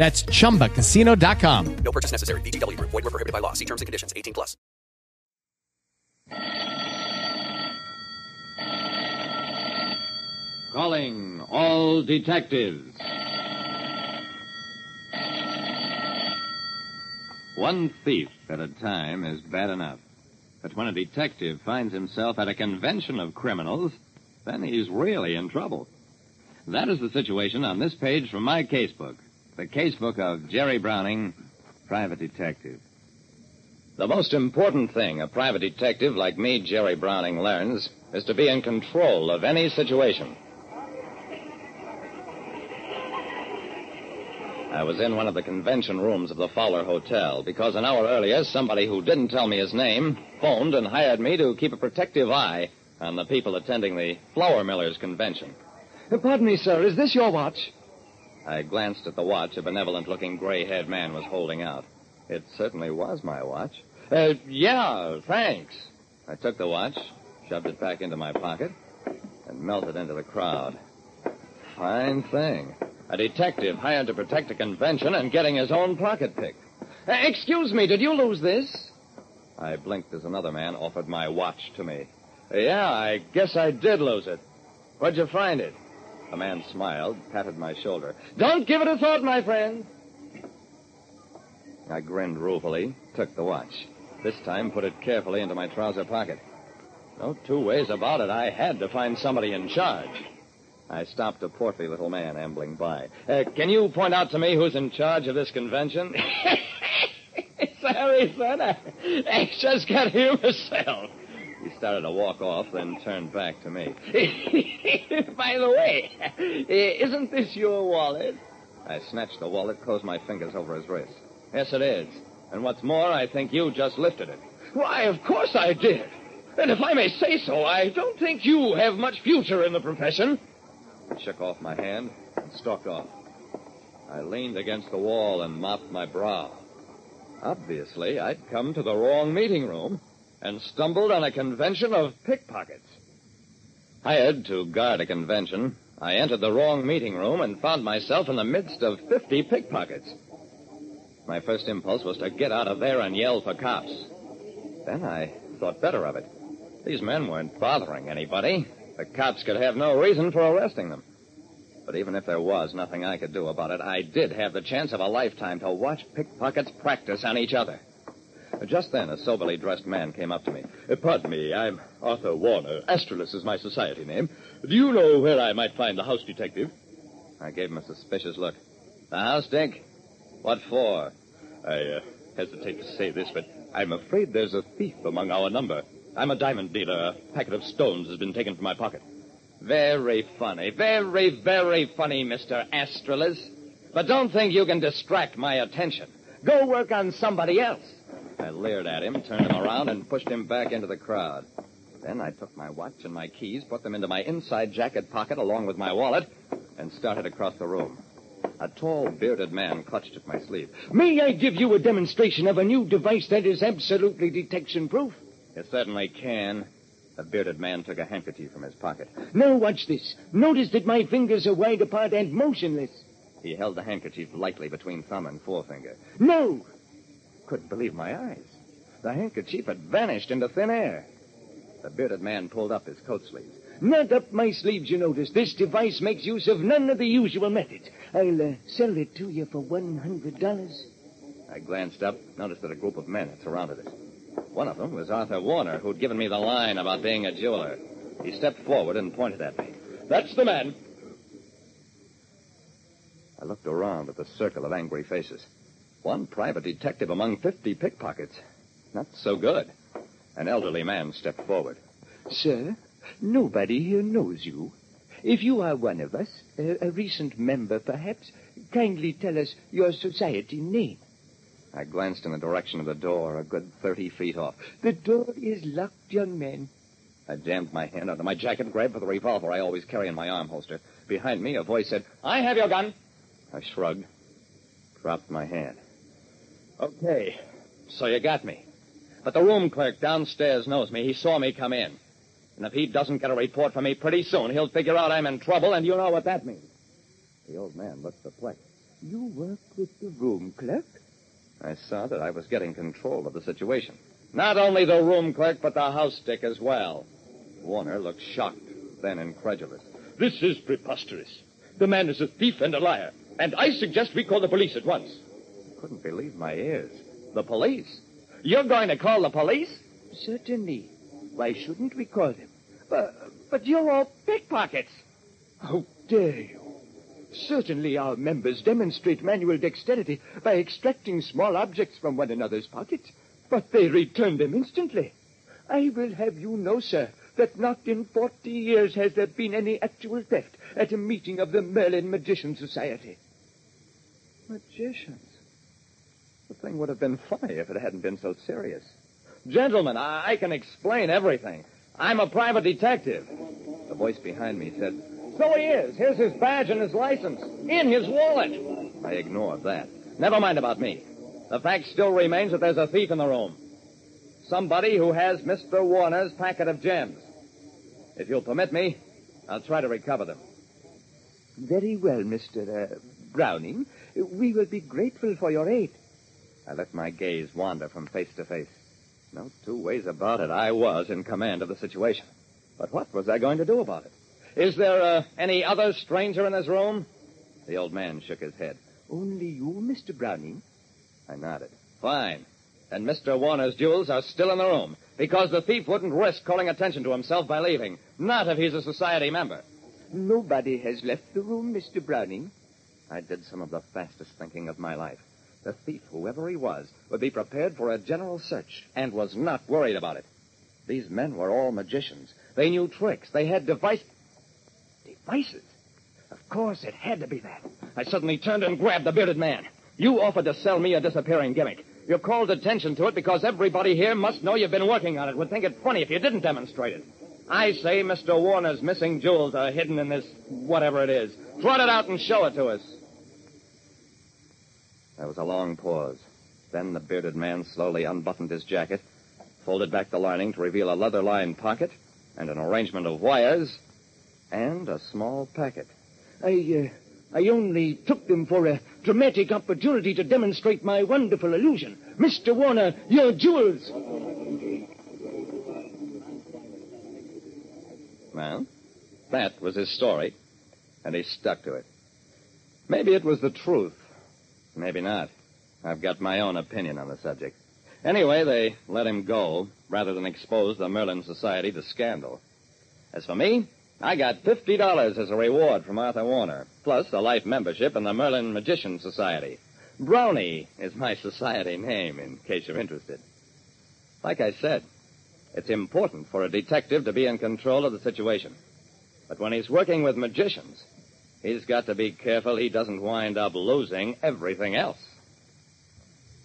That's chumbacasino.com. No purchase necessary. VGW Group. Void were prohibited by law. See terms and conditions. 18 plus. Calling all detectives. One thief at a time is bad enough. But when a detective finds himself at a convention of criminals, then he's really in trouble. That is the situation on this page from my casebook. The casebook of Jerry Browning, private detective. The most important thing a private detective like me, Jerry Browning, learns is to be in control of any situation. I was in one of the convention rooms of the Fowler Hotel because an hour earlier somebody who didn't tell me his name phoned and hired me to keep a protective eye on the people attending the Flour Millers convention. Pardon me, sir. Is this your watch? I glanced at the watch a benevolent looking gray haired man was holding out. It certainly was my watch. Uh, yeah, thanks. I took the watch, shoved it back into my pocket, and melted into the crowd. Fine thing. A detective hired to protect a convention and getting his own pocket picked. Uh, excuse me, did you lose this? I blinked as another man offered my watch to me. Yeah, I guess I did lose it. Where'd you find it? The man smiled, patted my shoulder. Don't give it a thought, my friend. I grinned ruefully, took the watch. This time put it carefully into my trouser pocket. No two ways about it. I had to find somebody in charge. I stopped a portly little man ambling by. Uh, can you point out to me who's in charge of this convention? Sorry, son. I, I just got here myself. Started to walk off, then turned back to me. By the way, uh, isn't this your wallet? I snatched the wallet, closed my fingers over his wrist. Yes, it is. And what's more, I think you just lifted it. Why, of course I did. And if I may say so, I don't think you have much future in the profession. He shook off my hand and stalked off. I leaned against the wall and mopped my brow. Obviously, I'd come to the wrong meeting room and stumbled on a convention of pickpockets. Hired to guard a convention, I entered the wrong meeting room and found myself in the midst of 50 pickpockets. My first impulse was to get out of there and yell for cops. Then I thought better of it. These men weren't bothering anybody. The cops could have no reason for arresting them. But even if there was nothing I could do about it, I did have the chance of a lifetime to watch pickpockets practice on each other. Just then, a soberly dressed man came up to me. Uh, pardon me, I'm Arthur Warner. Astralis is my society name. Do you know where I might find the house detective? I gave him a suspicious look. The house, Dick? What for? I uh, hesitate to say this, but I'm afraid there's a thief among our number. I'm a diamond dealer. A packet of stones has been taken from my pocket. Very funny. Very, very funny, Mr. Astralis. But don't think you can distract my attention. Go work on somebody else. I leered at him, turned him around, and pushed him back into the crowd. Then I took my watch and my keys, put them into my inside jacket pocket along with my wallet, and started across the room. A tall, bearded man clutched at my sleeve. May I give you a demonstration of a new device that is absolutely detection proof? You certainly can. The bearded man took a handkerchief from his pocket. Now watch this. Notice that my fingers are wide apart and motionless. He held the handkerchief lightly between thumb and forefinger. No! Couldn't believe my eyes. The handkerchief had vanished into thin air. The bearded man pulled up his coat sleeves. Not up my sleeves, you notice. This device makes use of none of the usual methods. I'll uh, sell it to you for $100. I glanced up, noticed that a group of men had surrounded us. One of them was Arthur Warner, who'd given me the line about being a jeweler. He stepped forward and pointed at me. That's the man. I looked around at the circle of angry faces. One private detective among 50 pickpockets. Not so good. An elderly man stepped forward. Sir, nobody here knows you. If you are one of us, a, a recent member perhaps, kindly tell us your society name. I glanced in the direction of the door, a good 30 feet off. The door is locked, young man. I jammed my hand under my jacket and grabbed for the revolver I always carry in my arm holster. Behind me, a voice said, I have your gun. I shrugged, dropped my hand. Okay. So you got me. But the room clerk downstairs knows me. He saw me come in. And if he doesn't get a report from me pretty soon, he'll figure out I'm in trouble, and you know what that means. The old man looked perplexed. You work with the room clerk? I saw that I was getting control of the situation. Not only the room clerk, but the house stick as well. Warner looked shocked, then incredulous. This is preposterous. The man is a thief and a liar. And I suggest we call the police at once. I couldn't believe my ears. The police? You're going to call the police? Certainly. Why shouldn't we call them? But, but you're all pickpockets. How dare you? Certainly our members demonstrate manual dexterity by extracting small objects from one another's pockets, but they return them instantly. I will have you know, sir, that not in forty years has there been any actual theft at a meeting of the Merlin Magician Society. Magicians? The thing would have been funny if it hadn't been so serious. Gentlemen, I, I can explain everything. I'm a private detective. The voice behind me said, So he is. Here's his badge and his license. In his wallet. I ignored that. Never mind about me. The fact still remains that there's a thief in the room. Somebody who has Mr. Warner's packet of gems. If you'll permit me, I'll try to recover them. Very well, Mr. Uh, Browning. We will be grateful for your aid. I let my gaze wander from face to face. No two ways about it. I was in command of the situation. But what was I going to do about it? Is there uh, any other stranger in this room? The old man shook his head. Only you, Mr. Browning? I nodded. Fine. And Mr. Warner's jewels are still in the room because the thief wouldn't risk calling attention to himself by leaving. Not if he's a society member. Nobody has left the room, Mr. Browning. I did some of the fastest thinking of my life. The thief, whoever he was, would be prepared for a general search and was not worried about it. These men were all magicians. They knew tricks. They had devices. devices. Of course, it had to be that. I suddenly turned and grabbed the bearded man. You offered to sell me a disappearing gimmick. You called attention to it because everybody here must know you've been working on it. Would think it funny if you didn't demonstrate it. I say Mr. Warner's missing jewels are hidden in this whatever it is. Trot it out and show it to us. There was a long pause. Then the bearded man slowly unbuttoned his jacket, folded back the lining to reveal a leather lined pocket, and an arrangement of wires, and a small packet. I, uh, I only took them for a dramatic opportunity to demonstrate my wonderful illusion. Mr. Warner, your jewels. Well, that was his story, and he stuck to it. Maybe it was the truth. Maybe not. I've got my own opinion on the subject. Anyway, they let him go rather than expose the Merlin Society to scandal. As for me, I got $50 as a reward from Arthur Warner, plus a life membership in the Merlin Magician Society. Brownie is my society name, in case you're interested. Like I said, it's important for a detective to be in control of the situation. But when he's working with magicians, he's got to be careful he doesn't wind up losing everything else.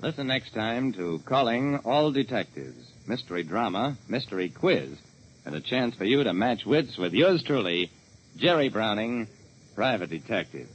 Listen next time to Calling All Detectives, mystery drama, mystery quiz, and a chance for you to match wits with yours truly, Jerry Browning, private detective.